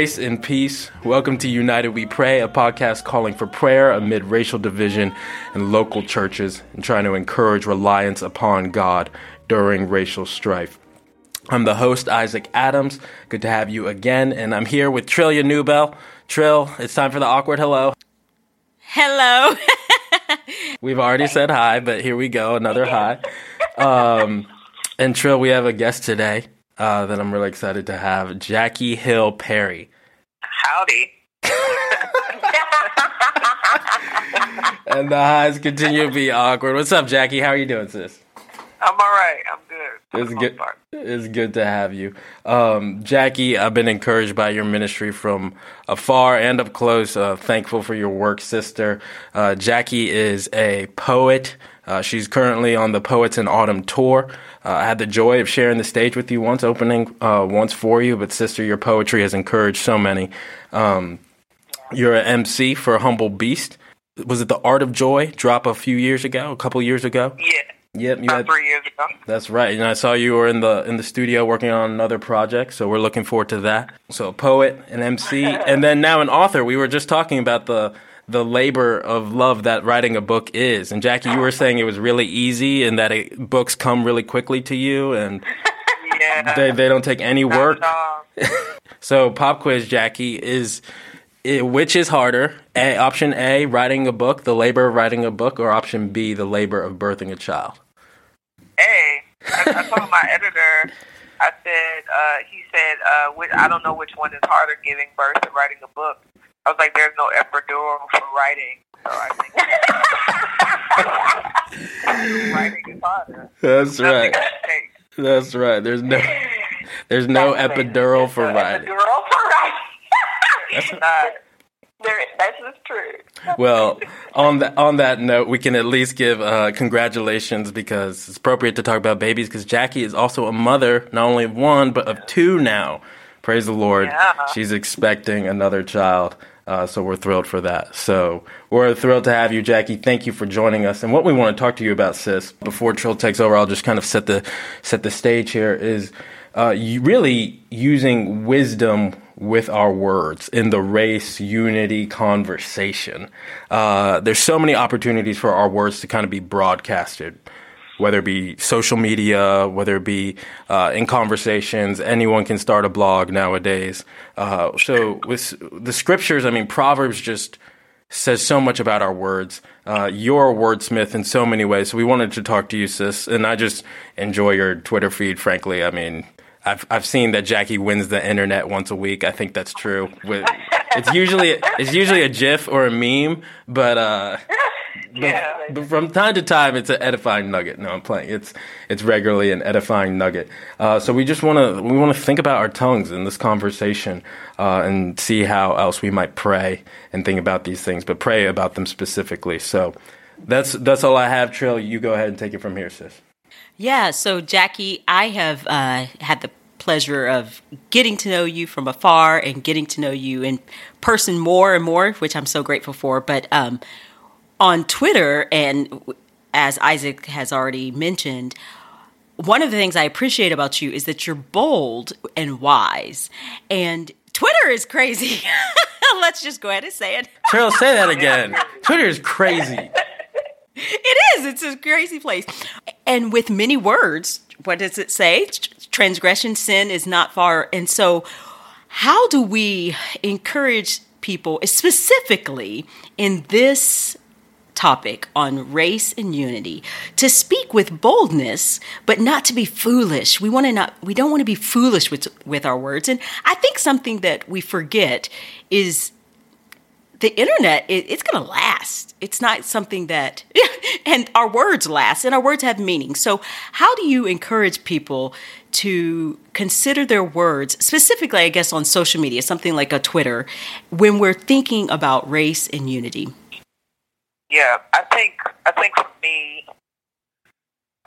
Grace and peace. Welcome to United We Pray, a podcast calling for prayer amid racial division in local churches and trying to encourage reliance upon God during racial strife. I'm the host, Isaac Adams. Good to have you again. And I'm here with Trillia Newbell. Trill, it's time for the awkward hello. Hello. We've already said hi, but here we go, another hi. Um, and Trill, we have a guest today uh, that I'm really excited to have, Jackie Hill Perry. Howdy. and the highs continue to be awkward. What's up, Jackie? How are you doing, sis? I'm all right. I'm. It's good. It's good to have you, um, Jackie. I've been encouraged by your ministry from afar and up close. Uh, thankful for your work, sister. Uh, Jackie is a poet. Uh, she's currently on the Poets in Autumn tour. Uh, I had the joy of sharing the stage with you once, opening uh, once for you. But sister, your poetry has encouraged so many. Um, you're an MC for Humble Beast. Was it the Art of Joy drop a few years ago, a couple years ago? Yeah. Yep, you had, three years ago. That's right. And I saw you were in the in the studio working on another project, so we're looking forward to that. So a poet, an MC, and then now an author. We were just talking about the the labor of love that writing a book is. And Jackie, you were saying it was really easy and that it, books come really quickly to you and yeah, they they don't take any work. so pop quiz, Jackie, is it, which is harder? A, option A, writing a book, the labor of writing a book, or option B, the labor of birthing a child? A. I, I told my editor, I said, uh, he said, uh, which, I don't know which one is harder, giving birth or writing a book. I was like, there's no epidural for writing. So I think writing is harder. That's right. That's right. There's no, there's no epidural for writing. Epidural for writing. That's not. That's just true. Well, on that on that note, we can at least give uh, congratulations because it's appropriate to talk about babies because Jackie is also a mother, not only of one but of two now. Praise the Lord. Yeah. She's expecting another child. Uh, so we're thrilled for that. So we're thrilled to have you, Jackie. Thank you for joining us. And what we want to talk to you about, sis, before Trill takes over, I'll just kind of set the set the stage here. Is uh, you really using wisdom with our words in the race unity conversation. Uh, there's so many opportunities for our words to kind of be broadcasted, whether it be social media, whether it be uh, in conversations. Anyone can start a blog nowadays. Uh, so with the scriptures, I mean, Proverbs just says so much about our words. Uh, you're a wordsmith in so many ways. So we wanted to talk to you, sis. And I just enjoy your Twitter feed, frankly. I mean, I've I've seen that Jackie wins the internet once a week. I think that's true. With it's usually it's usually a GIF or a meme, but uh, yeah. but, but, from time to time it's an edifying nugget. No, I'm playing. It's it's regularly an edifying nugget. Uh, so we just want to we want to think about our tongues in this conversation uh, and see how else we might pray and think about these things, but pray about them specifically. So that's that's all I have. Trill, you go ahead and take it from here, sis. Yeah, so Jackie, I have uh, had the pleasure of getting to know you from afar and getting to know you in person more and more, which I'm so grateful for. But um, on Twitter, and as Isaac has already mentioned, one of the things I appreciate about you is that you're bold and wise. And Twitter is crazy. Let's just go ahead and say it. Cheryl, say that again. Twitter is crazy. It is. It's a crazy place. And with many words, what does it say? Transgression, sin is not far. And so, how do we encourage people, specifically in this topic on race and unity to speak with boldness but not to be foolish we want to not we don't want to be foolish with with our words and i think something that we forget is the internet it, it's going to last. It's not something that and our words last and our words have meaning. So how do you encourage people to consider their words specifically i guess on social media something like a twitter when we're thinking about race and unity? Yeah i think i think for me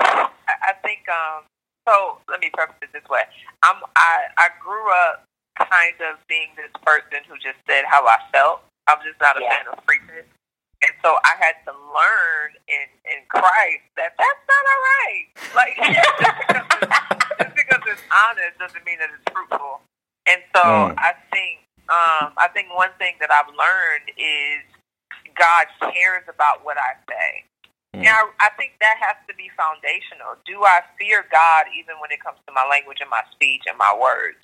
i think um so let me preface it this way. I'm i i grew up kind of being this person who just said how i felt I'm just not a yeah. fan of pretense. And so I had to learn in, in Christ that that's not all right. Like, just, because just because it's honest doesn't mean that it's fruitful. And so mm. I think Um, I think one thing that I've learned is God cares about what I say. Mm. And I, I think that has to be foundational. Do I fear God even when it comes to my language and my speech and my words?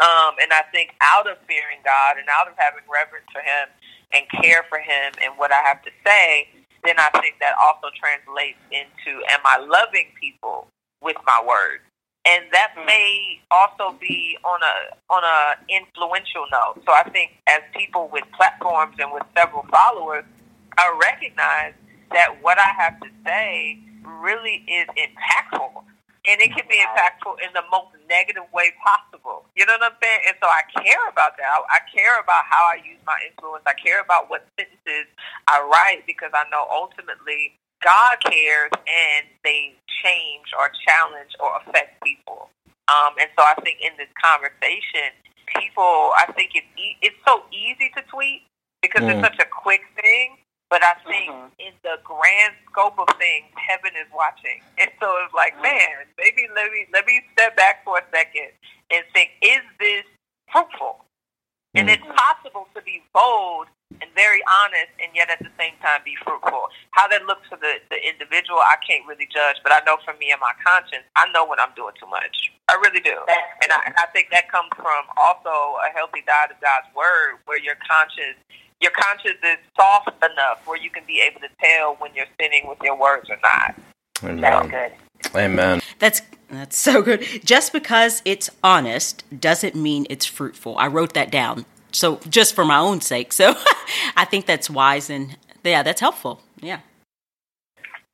Um, and I think out of fearing God and out of having reverence for Him and care for Him and what I have to say, then I think that also translates into am I loving people with my words? And that mm. may also be on a on a influential note. So I think as people with platforms and with several followers, I recognize that what I have to say really is impactful. And it can be impactful in the most negative way possible. You know what I'm saying? And so I care about that. I, I care about how I use my influence. I care about what sentences I write because I know ultimately God cares and they change or challenge or affect people. Um, and so I think in this conversation, people, I think it's, e- it's so easy to tweet because mm. it's such a quick thing. But I think mm-hmm. in the grand scope of things, heaven is watching. And so it's like, mm-hmm. man, maybe let me let me step back for a second and think, is this fruitful? Mm-hmm. And it's mm-hmm. possible to be bold and very honest and yet at the same time be fruitful. How that looks for the, the individual, I can't really judge, but I know for me and my conscience, I know when I'm doing too much. I really do. And I, and I think that comes from also a healthy diet of God's word where your conscience your conscience is soft enough where you can be able to tell when you're sinning with your words or not. Amen. That's good. Amen. That's that's so good. Just because it's honest doesn't mean it's fruitful. I wrote that down. So just for my own sake. So I think that's wise and yeah, that's helpful. Yeah.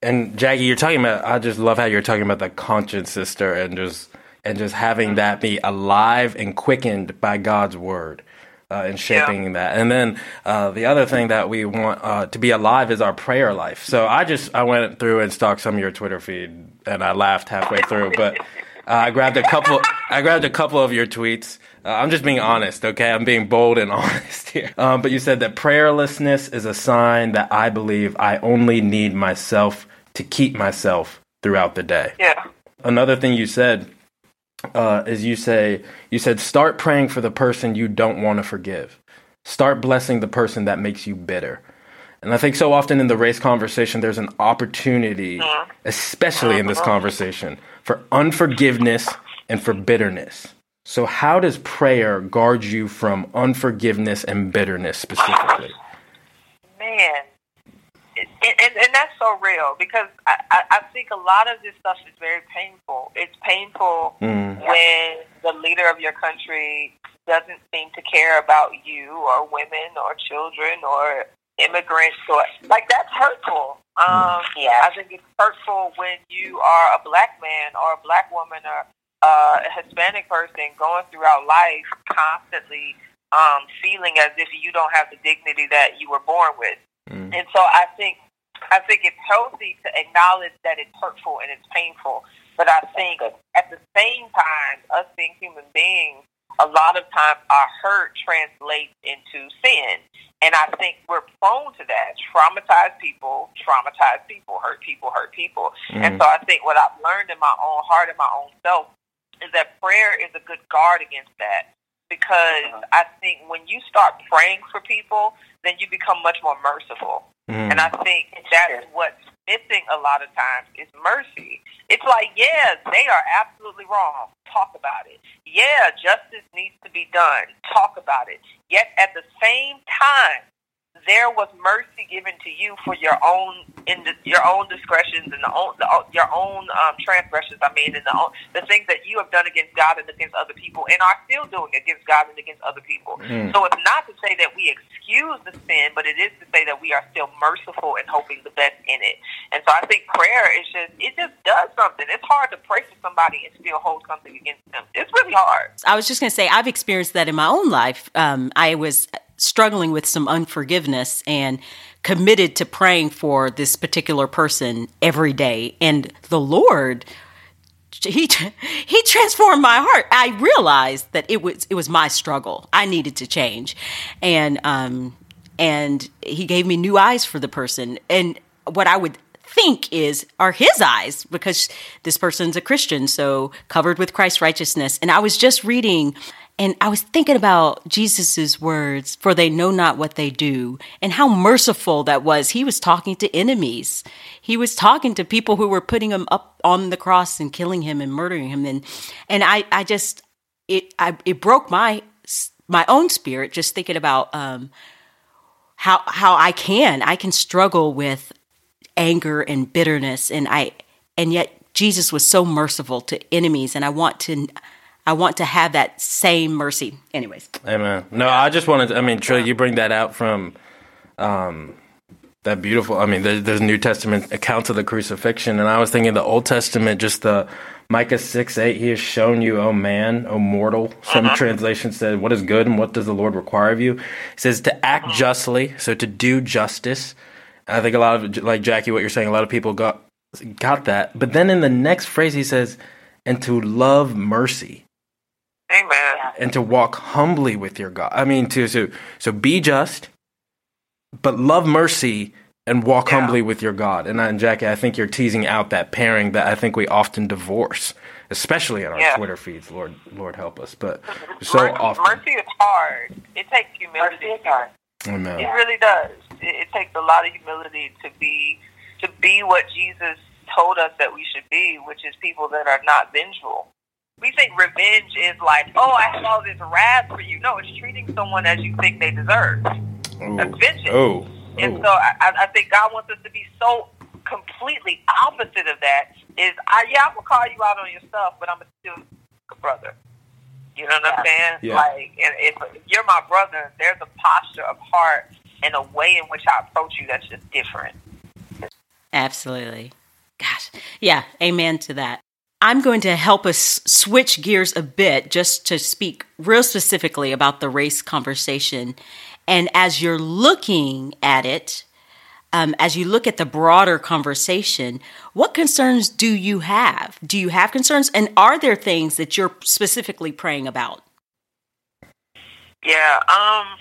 And Jackie, you're talking about I just love how you're talking about the conscience sister and just and just having that be alive and quickened by God's word uh, in shaping yeah. that. And then uh, the other thing that we want uh, to be alive is our prayer life. So I just I went through and stalked some of your Twitter feed, and I laughed halfway through, but. Uh, I grabbed a couple. I grabbed a couple of your tweets. Uh, I'm just being honest, okay? I'm being bold and honest here. Um, but you said that prayerlessness is a sign that I believe I only need myself to keep myself throughout the day. Yeah. Another thing you said uh, is you say you said start praying for the person you don't want to forgive. Start blessing the person that makes you bitter. And I think so often in the race conversation, there's an opportunity, especially in this conversation, for unforgiveness and for bitterness. So, how does prayer guard you from unforgiveness and bitterness specifically? Man, and, and, and that's so real because I, I, I think a lot of this stuff is very painful. It's painful mm. when the leader of your country doesn't seem to care about you or women or children or immigrants or like that's hurtful. Um, yeah, I think it's hurtful when you are a black man or a black woman or uh, a Hispanic person going throughout life constantly um, feeling as if you don't have the dignity that you were born with. Mm. And so I think I think it's healthy to acknowledge that it's hurtful and it's painful. But I think at the same time, us being human beings, a lot of times our hurt translates into sin. And I think we're prone to that. Traumatized people, traumatized people, hurt people, hurt people. Mm. And so I think what I've learned in my own heart and my own self is that prayer is a good guard against that. Because uh-huh. I think when you start praying for people, then you become much more merciful. Mm. And I think that is what's missing a lot of times is mercy. It's like, yeah, they are absolutely wrong. Talk about it. Yeah, justice needs to be done. Talk about it. Yet at the same time, there was mercy given to you for your own in the, your own discretions and the own the, your own um, transgressions. I mean, and the the things that you have done against God and against other people, and are still doing against God and against other people. Mm. So it's not to say that we excuse the sin, but it is to say that we are still merciful and hoping the best in it. And so I think prayer is just it just does something. It's hard to pray for somebody and still hold something against them. It's really hard. I was just going to say I've experienced that in my own life. Um, I was struggling with some unforgiveness and committed to praying for this particular person every day. And the Lord, he he transformed my heart. I realized that it was it was my struggle. I needed to change, and um and he gave me new eyes for the person. And what I would think is are his eyes because this person's a Christian, so covered with Christ's righteousness. And I was just reading and I was thinking about Jesus's words, for they know not what they do, and how merciful that was. He was talking to enemies. He was talking to people who were putting him up on the cross and killing him and murdering him. And and I I just it I it broke my my own spirit just thinking about um how how I can I can struggle with anger and bitterness and I and yet Jesus was so merciful to enemies and I want to I want to have that same mercy. Anyways. Amen. No, I just wanted to, I mean, Trill, you bring that out from um, that beautiful, I mean, there's, there's New Testament accounts of the crucifixion. And I was thinking the Old Testament, just the Micah 6 8, he has shown you, oh man, oh mortal. Some uh-huh. translations said, what is good and what does the Lord require of you? He says to act uh-huh. justly, so to do justice. I think a lot of, like Jackie, what you're saying, a lot of people got got that. But then in the next phrase, he says, and to love mercy. Amen. And to walk humbly with your God. I mean, to so so be just, but love mercy and walk yeah. humbly with your God. And, uh, and Jackie, I think you're teasing out that pairing that I think we often divorce, especially in our yeah. Twitter feeds. Lord, Lord help us. But so mercy, often, mercy is hard. It takes humility. Mercy is hard. Amen. It really does. It, it takes a lot of humility to be to be what Jesus told us that we should be, which is people that are not vengeful we think revenge is like, oh, I have all this wrath for you. No, it's treating someone as you think they deserve. Ooh. That's vengeance. Oh. And so I, I think God wants us to be so completely opposite of that. Is I yeah, I'm gonna call you out on your stuff, but I'm gonna still a brother. You know what I'm saying? Yeah. Like, if, if you're my brother, there's a posture of heart and a way in which I approach you that's just different. Absolutely. Gosh, yeah, amen to that. I'm going to help us switch gears a bit just to speak real specifically about the race conversation. And as you're looking at it, um, as you look at the broader conversation, what concerns do you have? Do you have concerns? And are there things that you're specifically praying about? Yeah. Um,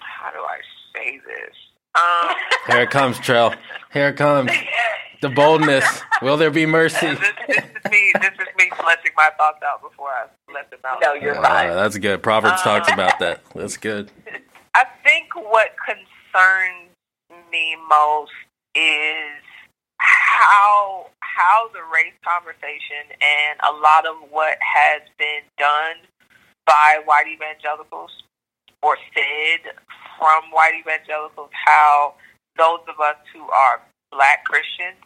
how do I say this? Um, Here it comes, Trill. Here it comes. The boldness. Will there be mercy? this, this, is me. This is me fleshing my thoughts out before I let them out. No, you're uh, fine. That's good. Proverbs uh, talks about that. That's good. I think what concerns me most is how how the race conversation and a lot of what has been done by white evangelicals or said from white evangelicals, how those of us who are black Christians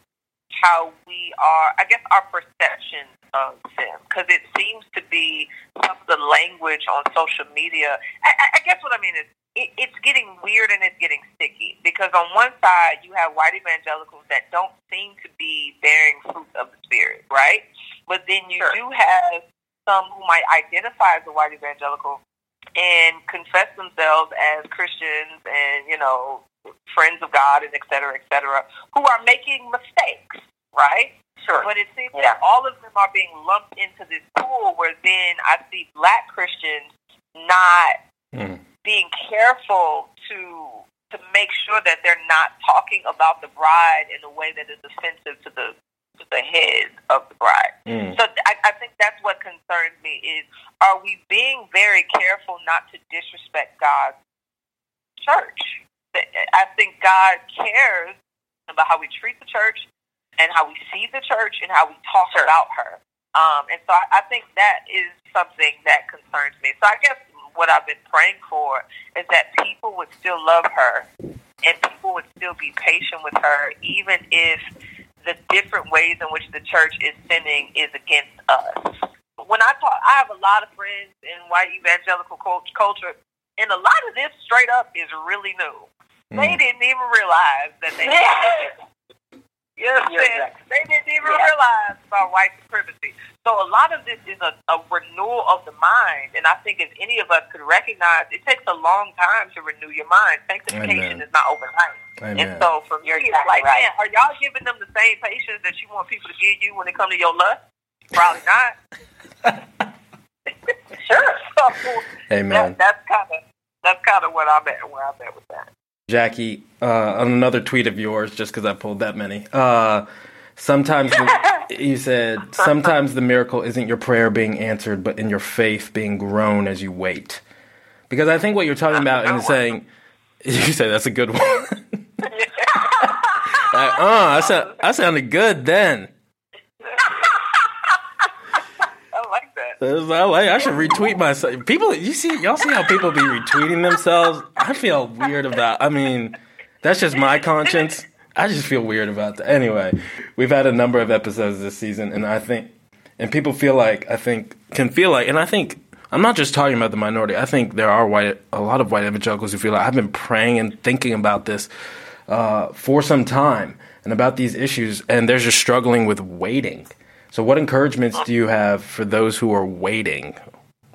how we are, I guess, our perception of them. Because it seems to be some of the language on social media. I, I guess what I mean is it, it's getting weird and it's getting sticky. Because on one side, you have white evangelicals that don't seem to be bearing fruit of the Spirit, right? But then you sure. do have some who might identify as a white evangelical and confess themselves as Christians and, you know, friends of God and et cetera, et cetera, who are making mistakes, right? Sure. But it seems yeah. that all of them are being lumped into this pool where then I see black Christians not mm. being careful to to make sure that they're not talking about the bride in a way that is offensive to the to the head of the bride. Mm. So I, I think that's what concerns me is are we being very careful not to disrespect God's church? I think God cares about how we treat the church and how we see the church and how we talk about her. Um, and so I, I think that is something that concerns me. So I guess what I've been praying for is that people would still love her and people would still be patient with her, even if the different ways in which the church is sinning is against us. When I talk, I have a lot of friends in white evangelical culture, and a lot of this straight up is really new. Mm. They didn't even realize that they. you know what I'm saying? Exactly. They didn't even yeah. realize about white supremacy. So a lot of this is a, a renewal of the mind, and I think if any of us could recognize, it takes a long time to renew your mind. Sanctification Amen. is not overnight. Amen. And so for me, it's like, right. man, are y'all giving them the same patience that you want people to give you when it comes to your lust? Probably not. sure. So, Amen. That, that's kind of that's kind of what I'm at. Where I'm at with that. Jackie, uh, on another tweet of yours, just because I pulled that many, uh, sometimes the, you said sometimes the miracle isn't your prayer being answered, but in your faith being grown as you wait. Because I think what you're talking about and saying, you say that's a good one. like, oh, I, sound, I sounded good then. I like that. I like. I should retweet myself. People, you see, y'all see how people be retweeting themselves. I feel weird about. I mean, that's just my conscience. I just feel weird about that. Anyway, we've had a number of episodes this season, and I think, and people feel like I think can feel like, and I think I'm not just talking about the minority. I think there are white, a lot of white evangelicals who feel like I've been praying and thinking about this uh, for some time and about these issues, and they're just struggling with waiting. So, what encouragements do you have for those who are waiting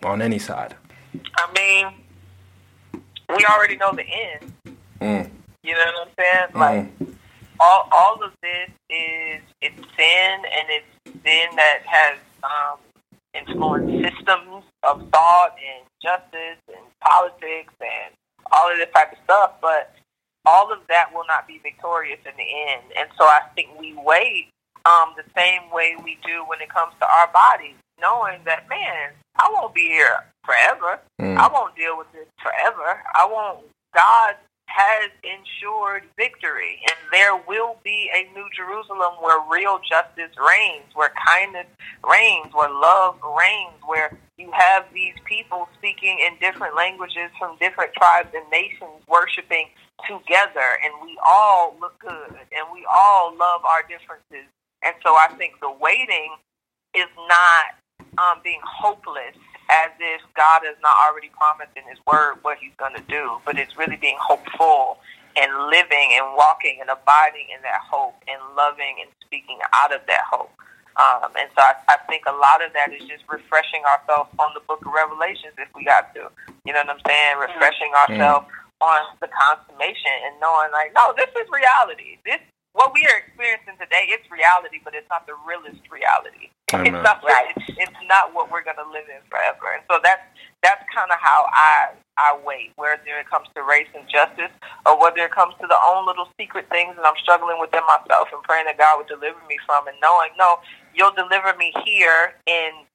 on any side? I mean, we already know the end. Mm. You know what I'm saying? Mm. Like all all of this is it's sin and it's sin that has um, influenced systems of thought and justice and politics and all of this type of stuff. But all of that will not be victorious in the end. And so I think we wait um, the same way we do when it comes to our bodies, knowing that man, I won't be here forever. Mm. I won't deal with this forever. I won't. God has ensured victory, and there will be a New Jerusalem where real justice reigns, where kindness reigns, where love reigns, where you have these people speaking in different languages from different tribes and nations worshiping together, and we all look good, and we all love our differences. And so I think the waiting is not um, being hopeless as if God has not already promised in His Word what He's going to do, but it's really being hopeful and living and walking and abiding in that hope and loving and speaking out of that hope. Um, and so I, I think a lot of that is just refreshing ourselves on the book of Revelations if we got to. You know what I'm saying? Refreshing ourselves on the consummation and knowing like, no, this is reality. This what we are experiencing today, it's reality, but it's not the realest reality. Amen. It's not right. It's, it's not what we're going to live in forever. And so that's that's kind of how I I wait, whether it comes to race and justice, or whether it comes to the own little secret things that I'm struggling with in myself, and praying that God would deliver me from, and knowing, no, you'll deliver me here in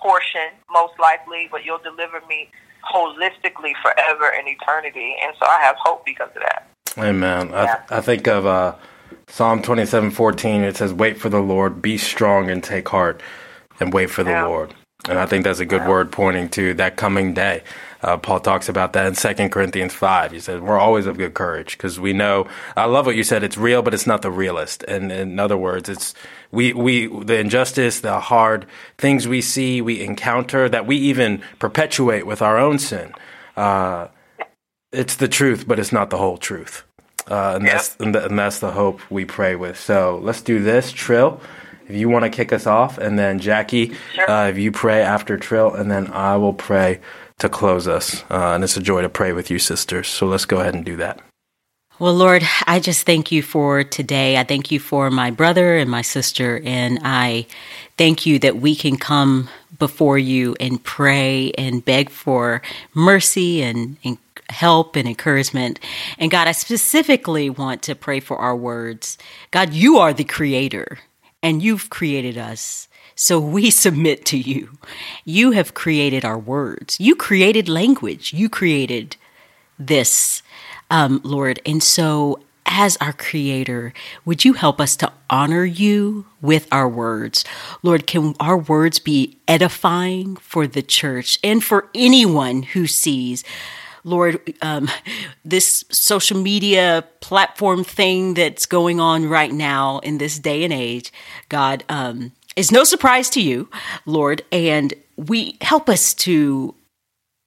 portion, most likely, but you'll deliver me holistically forever in eternity. And so I have hope because of that. Amen. I, th- I think of uh, Psalm twenty-seven fourteen. It says, "Wait for the Lord, be strong and take heart, and wait for the Yeah. Lord." And I think that's a good word pointing to that coming day. Uh, Paul talks about that in Second Corinthians five. He says, "We're always of good courage because we know." I love what you said. It's real, but it's not the realist. And in other words, it's we we the injustice, the hard things we see, we encounter that we even perpetuate with our own sin. Uh, it's the truth, but it's not the whole truth. Uh, and, Yeah. that's, and, th- and that's the hope we pray with. So let's do this. Trill, if you want to kick us off, and then Jackie, Sure. uh, if you pray after Trill, and then I will pray to close us. Uh, and it's a joy to pray with you, sisters. So let's go ahead and do that. Well, Lord, I just thank you for today. I thank you for my brother and my sister. And I thank you that we can come before you and pray and beg for mercy and, and help and encouragement. And God, I specifically want to pray for our words. God, you are the creator and you've created us. So we submit to you. You have created our words. You created language. You created this, um, Lord. And so, as our creator, would you help us to honor you with our words? Lord, can our words be edifying for the church and for anyone who sees? Lord, um, this social media platform thing that's going on right now in this day and age, God, um, is no surprise to you, Lord, and we help us to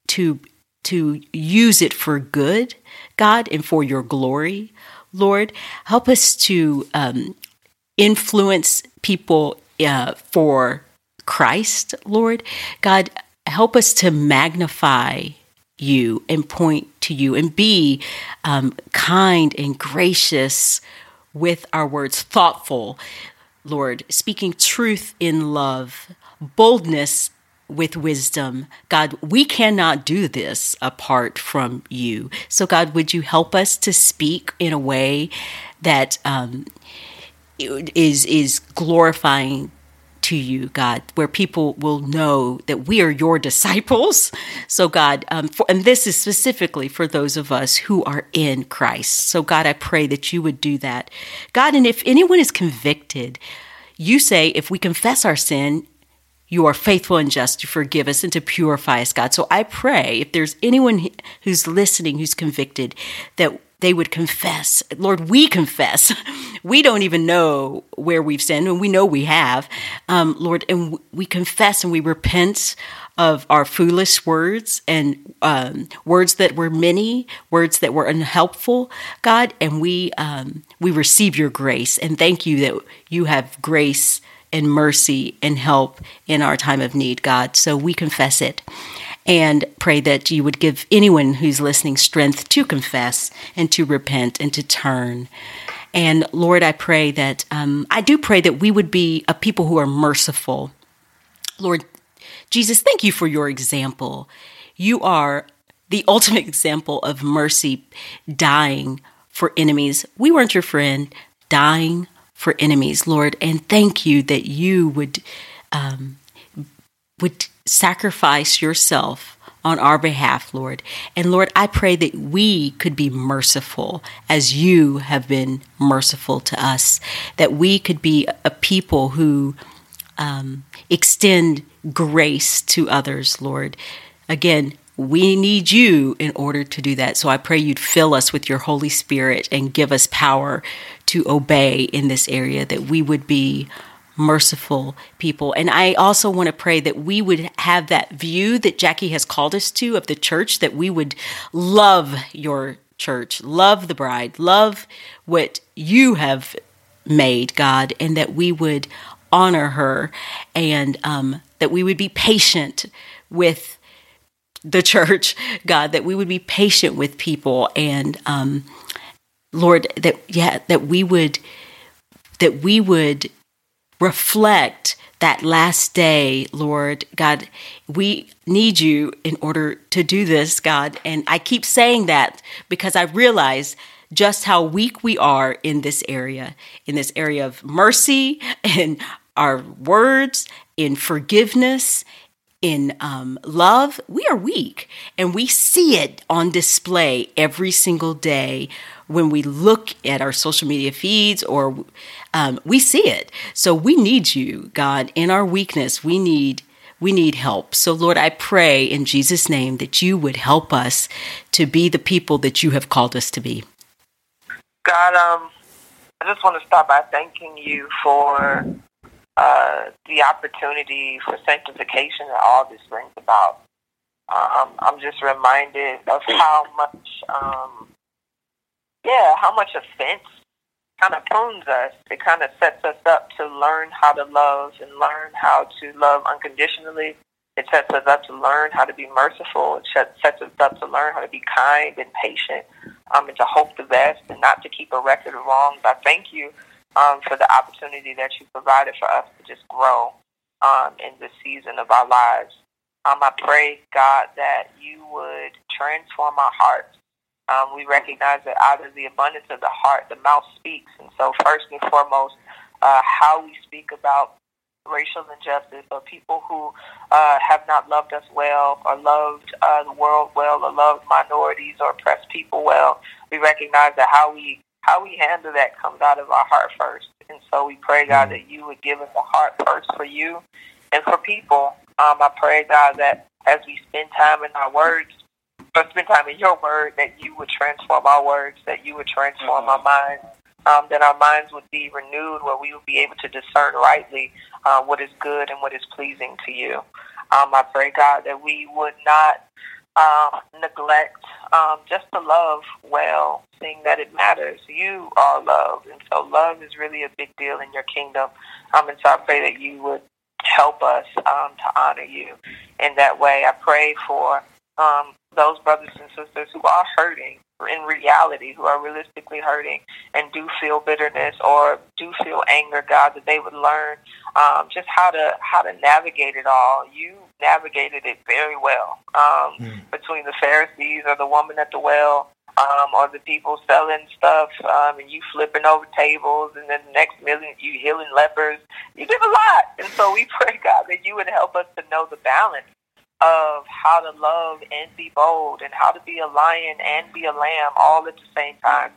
to to use it for good, God, and for your glory, Lord. Help us to um, influence people uh, for Christ, Lord. God, help us to magnify you and point to you and be um, kind and gracious with our words, thoughtful, Lord, speaking truth in love, boldness with wisdom. God, we cannot do this apart from you. So, God, would you help us to speak in a way that um, is is glorifying to you, God, where people will know that we are your disciples. So, God, um, for, and this is specifically for those of us who are in Christ. So, God, I pray that you would do that. God, and if anyone is convicted, you say if we confess our sin, you are faithful and just to forgive us and to purify us, God. So I pray if there's anyone who's listening who's convicted that they would confess. Lord, we confess. We don't even know where we've sinned, and we know we have. Um, Lord, and we confess and we repent of our foolish words and um, words that were many, words that were unhelpful, God, and we um, we receive your grace and thank you that you have grace and mercy and help in our time of need, God. So we confess it and pray that you would give anyone who's listening strength to confess and to repent and to turn. And Lord, I pray that, um, I do pray that we would be a people who are merciful. Lord Jesus, thank you for your example. You are the ultimate example of mercy, dying for enemies. We weren't your friend, dying for enemies, Lord. And thank you that you would um, would sacrifice yourself on our behalf, Lord. And Lord, I pray that we could be merciful as you have been merciful to us, that we could be a people who um, extend grace to others, Lord. Again, we need you in order to do that. So I pray you'd fill us with your Holy Spirit and give us power to obey in this area, that we would be merciful people. And I also want to pray that we would have that view that Jackie has called us to of the church, that we would love your church, love the bride, love what you have made, God, and that we would honor her and um, that we would be patient with the church, God, that we would be patient with people and um, Lord, that yeah, that we would that we would reflect that last day, Lord God. We need you in order to do this, God. And I keep saying that because I realize just how weak we are in this area, in this area of mercy and our words, in forgiveness, in um, love, we are weak. And we see it on display every single day when we look at our social media feeds or um, we see it. So we need you, God, in our weakness. We need we need help. So, Lord, I pray in Jesus' name that you would help us to be the people that you have called us to be. God, um, I just want to start by thanking you for uh, the opportunity for sanctification that all this brings about. Um, I'm just reminded of how much, um, yeah, how much offense kind of prunes us. It kind of sets us up to learn how to love and learn how to love unconditionally. It sets us up to learn how to be merciful. It sets us up to learn how to be kind and patient um, and to hope the best and not to keep a record of wrongs. I thank you um, for the opportunity that you provided for us to just grow um, in this season of our lives. Um, I pray, God, that you would transform our hearts. Um, we recognize that out of the abundance of the heart, the mouth speaks. And so, first and foremost, uh, how we speak about racial injustice or people who uh, have not loved us well or loved uh, the world well or loved minorities or oppressed people well. We recognize that how we how we handle that comes out of our heart first. And so we pray, God, mm. that you would give us a heart first for you and for people. Um, I pray, God, that as we spend time in our words, or spend time in your word, that you would transform our words, that you would transform mm-hmm. our minds, um, that our minds would be renewed, where we would be able to discern rightly uh, what is good and what is pleasing to you. Um, I pray, God, that we would not um, neglect um, just to love well, seeing that it matters. You are love, and so love is really a big deal in your kingdom. Um, and so I pray that you would help us um, to honor you in that way. I pray for um, those brothers and sisters who are hurting in reality, who are realistically hurting and do feel bitterness or do feel anger, God, that they would learn um, just how to how to navigate it all. You navigated it very well um, mm. between the Pharisees or the woman at the well um, or the people selling stuff, um, and you flipping over tables, and then the next million you healing lepers. You did a lot, and so we pray God that you would help us to know the balance of how to love and be bold, and how to be a lion and be a lamb all at the same time,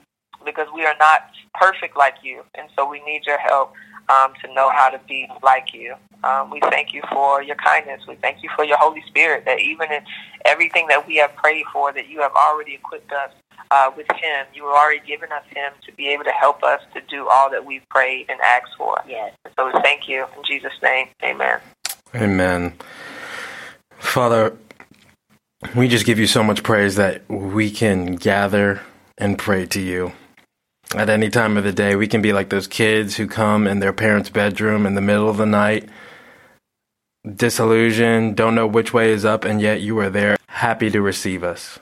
because we are not perfect like you, and so we need your help um, to know how to be like you. Um, we thank you for your kindness. We thank you for your Holy Spirit, that even in everything that we have prayed for, that you have already equipped us uh, with Him. You have already given us Him to be able to help us to do all that we've prayed and asked for. Yes. So we thank you. In Jesus' name, amen. Amen. Father, we just give you so much praise that we can gather and pray to you at any time of the day. We can be like those kids who come in their parents' bedroom in the middle of the night, disillusioned, don't know which way is up, and yet you are there, happy to receive us.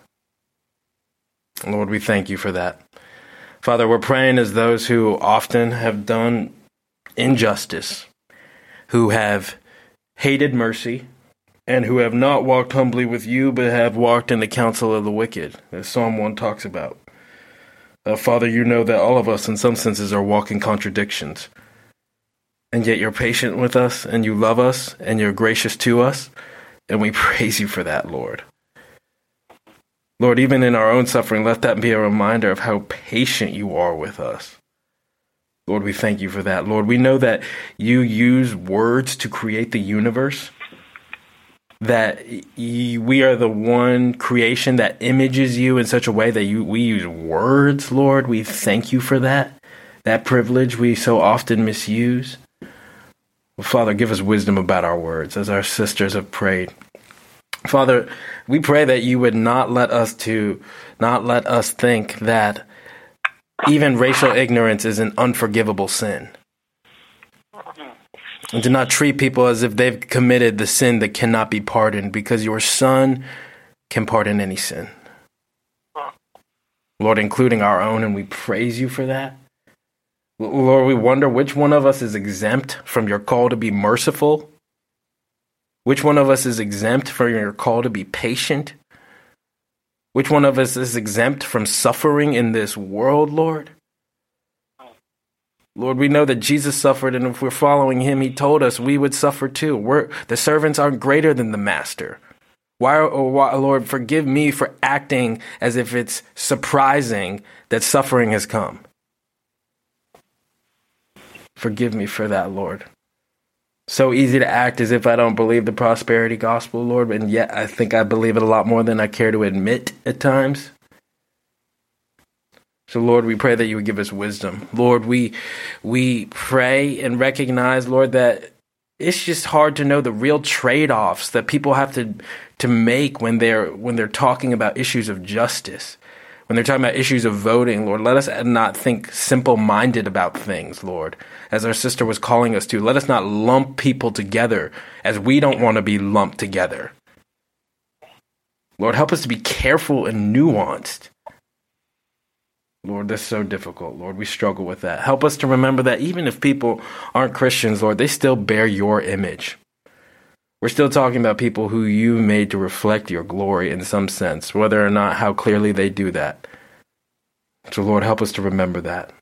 Lord, we thank you for that. Father, we're praying as those who often have done injustice, who have hated mercy, and who have not walked humbly with you, but have walked in the counsel of the wicked, as Psalm 1 talks about. Uh, Father, you know that all of us, in some senses, are walking contradictions. And yet you're patient with us, and you love us, and you're gracious to us. And we praise you for that, Lord. Lord, even in our own suffering, let that be a reminder of how patient you are with us. Lord, we thank you for that. Lord, we know that you use words to create the universe that we are the one creation that images you in such a way that you we use words, Lord. We thank you for that. That privilege we so often misuse. Well, Father, give us wisdom about our words as our sisters have prayed. Father, we pray that you would not let us to not let us think that even racial ignorance is an unforgivable sin and do not treat people as if they've committed the sin that cannot be pardoned, because your Son can pardon any sin. Lord, including our own, and we praise you for that. Lord, we wonder which one of us is exempt from your call to be merciful. Which one of us is exempt from your call to be patient? Which one of us is exempt from suffering in this world, Lord? Lord, we know that Jesus suffered, and if we're following him, he told us we would suffer too. We're, the servants aren't greater than the master. Why, oh, why, Lord, forgive me for acting as if it's surprising that suffering has come. Forgive me for that, Lord. So easy to act as if I don't believe the prosperity gospel, Lord, and yet I think I believe it a lot more than I care to admit at times. So Lord, we pray that you would give us wisdom. Lord, we we pray and recognize, Lord, that it's just hard to know the real trade-offs that people have to to make when they're when they're talking about issues of justice. When they're talking about issues of voting, Lord, let us not think simple-minded about things, Lord. As our sister was calling us to, let us not lump people together as we don't want to be lumped together. Lord, help us to be careful and nuanced Lord, that's so difficult. Lord, we struggle with that. Help us to remember that even if people aren't Christians, Lord, they still bear your image. We're still talking about people who you made to reflect your glory in some sense, whether or not how clearly they do that. So, Lord, help us to remember that.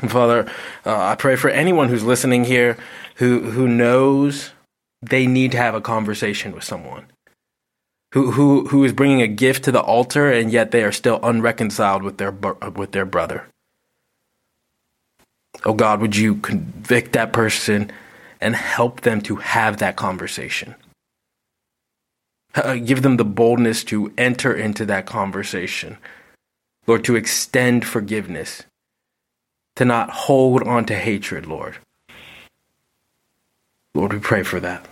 And Father, uh, I pray for anyone who's listening here who, who knows they need to have a conversation with someone who who who is bringing a gift to the altar and yet they are still unreconciled with their with their brother. Oh God, would you convict that person and help them to have that conversation? Uh, give them the boldness to enter into that conversation. Lord, to extend forgiveness, to not hold on to hatred, Lord. Lord, we pray for that.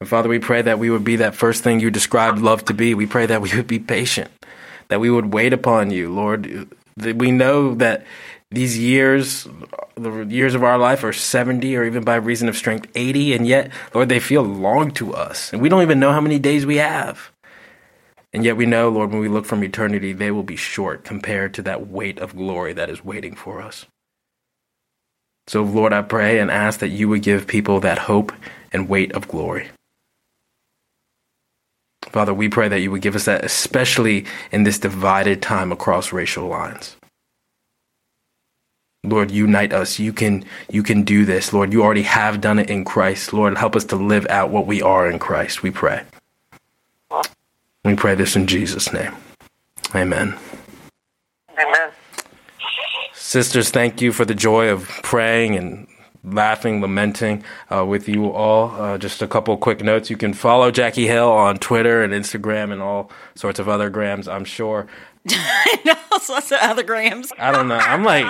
And Father, we pray that we would be that first thing you described love to be. We pray that we would be patient, that we would wait upon you, Lord. We know that these years, the years of our life are 70 or even by reason of strength 80, and yet, Lord, they feel long to us. And we don't even know how many days we have. And yet we know, Lord, when we look from eternity, they will be short compared to that weight of glory that is waiting for us. So, Lord, I pray and ask that you would give people that hope and weight of glory. Father, we pray that you would give us that, especially in this divided time across racial lines. Lord, unite us. You can you can do this. Lord, you already have done it in Christ. Lord, help us to live out what we are in Christ. We pray. We pray this in Jesus' name. Amen. Amen. Sisters, thank you for the joy of praying and laughing, lamenting uh, with you all. Uh, just a couple quick notes. You can follow Jackie Hill on Twitter and Instagram and all sorts of other grams, I'm sure. no, sorts of other grams. I don't know. I'm like,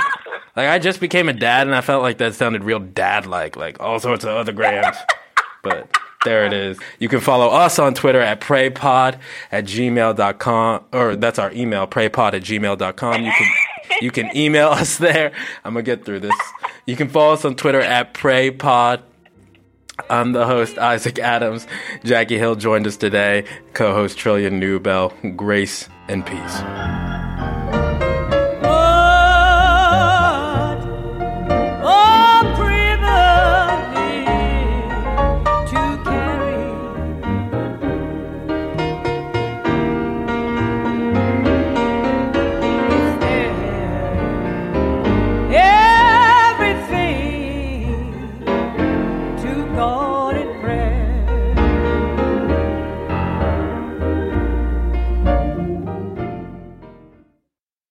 like I just became a dad, and I felt like that sounded real dad-like, like all sorts of other grams. but there it is. You can follow us on Twitter at praypod at gmail.com, or that's our email, praypod at gmail.com. You can you can email us there. I'm gonna get through this. You can follow us on Twitter at praypod. I'm the host, Isaac Adams. Jackie Hill joined us today, co host Trillia Newbell. Grace and peace.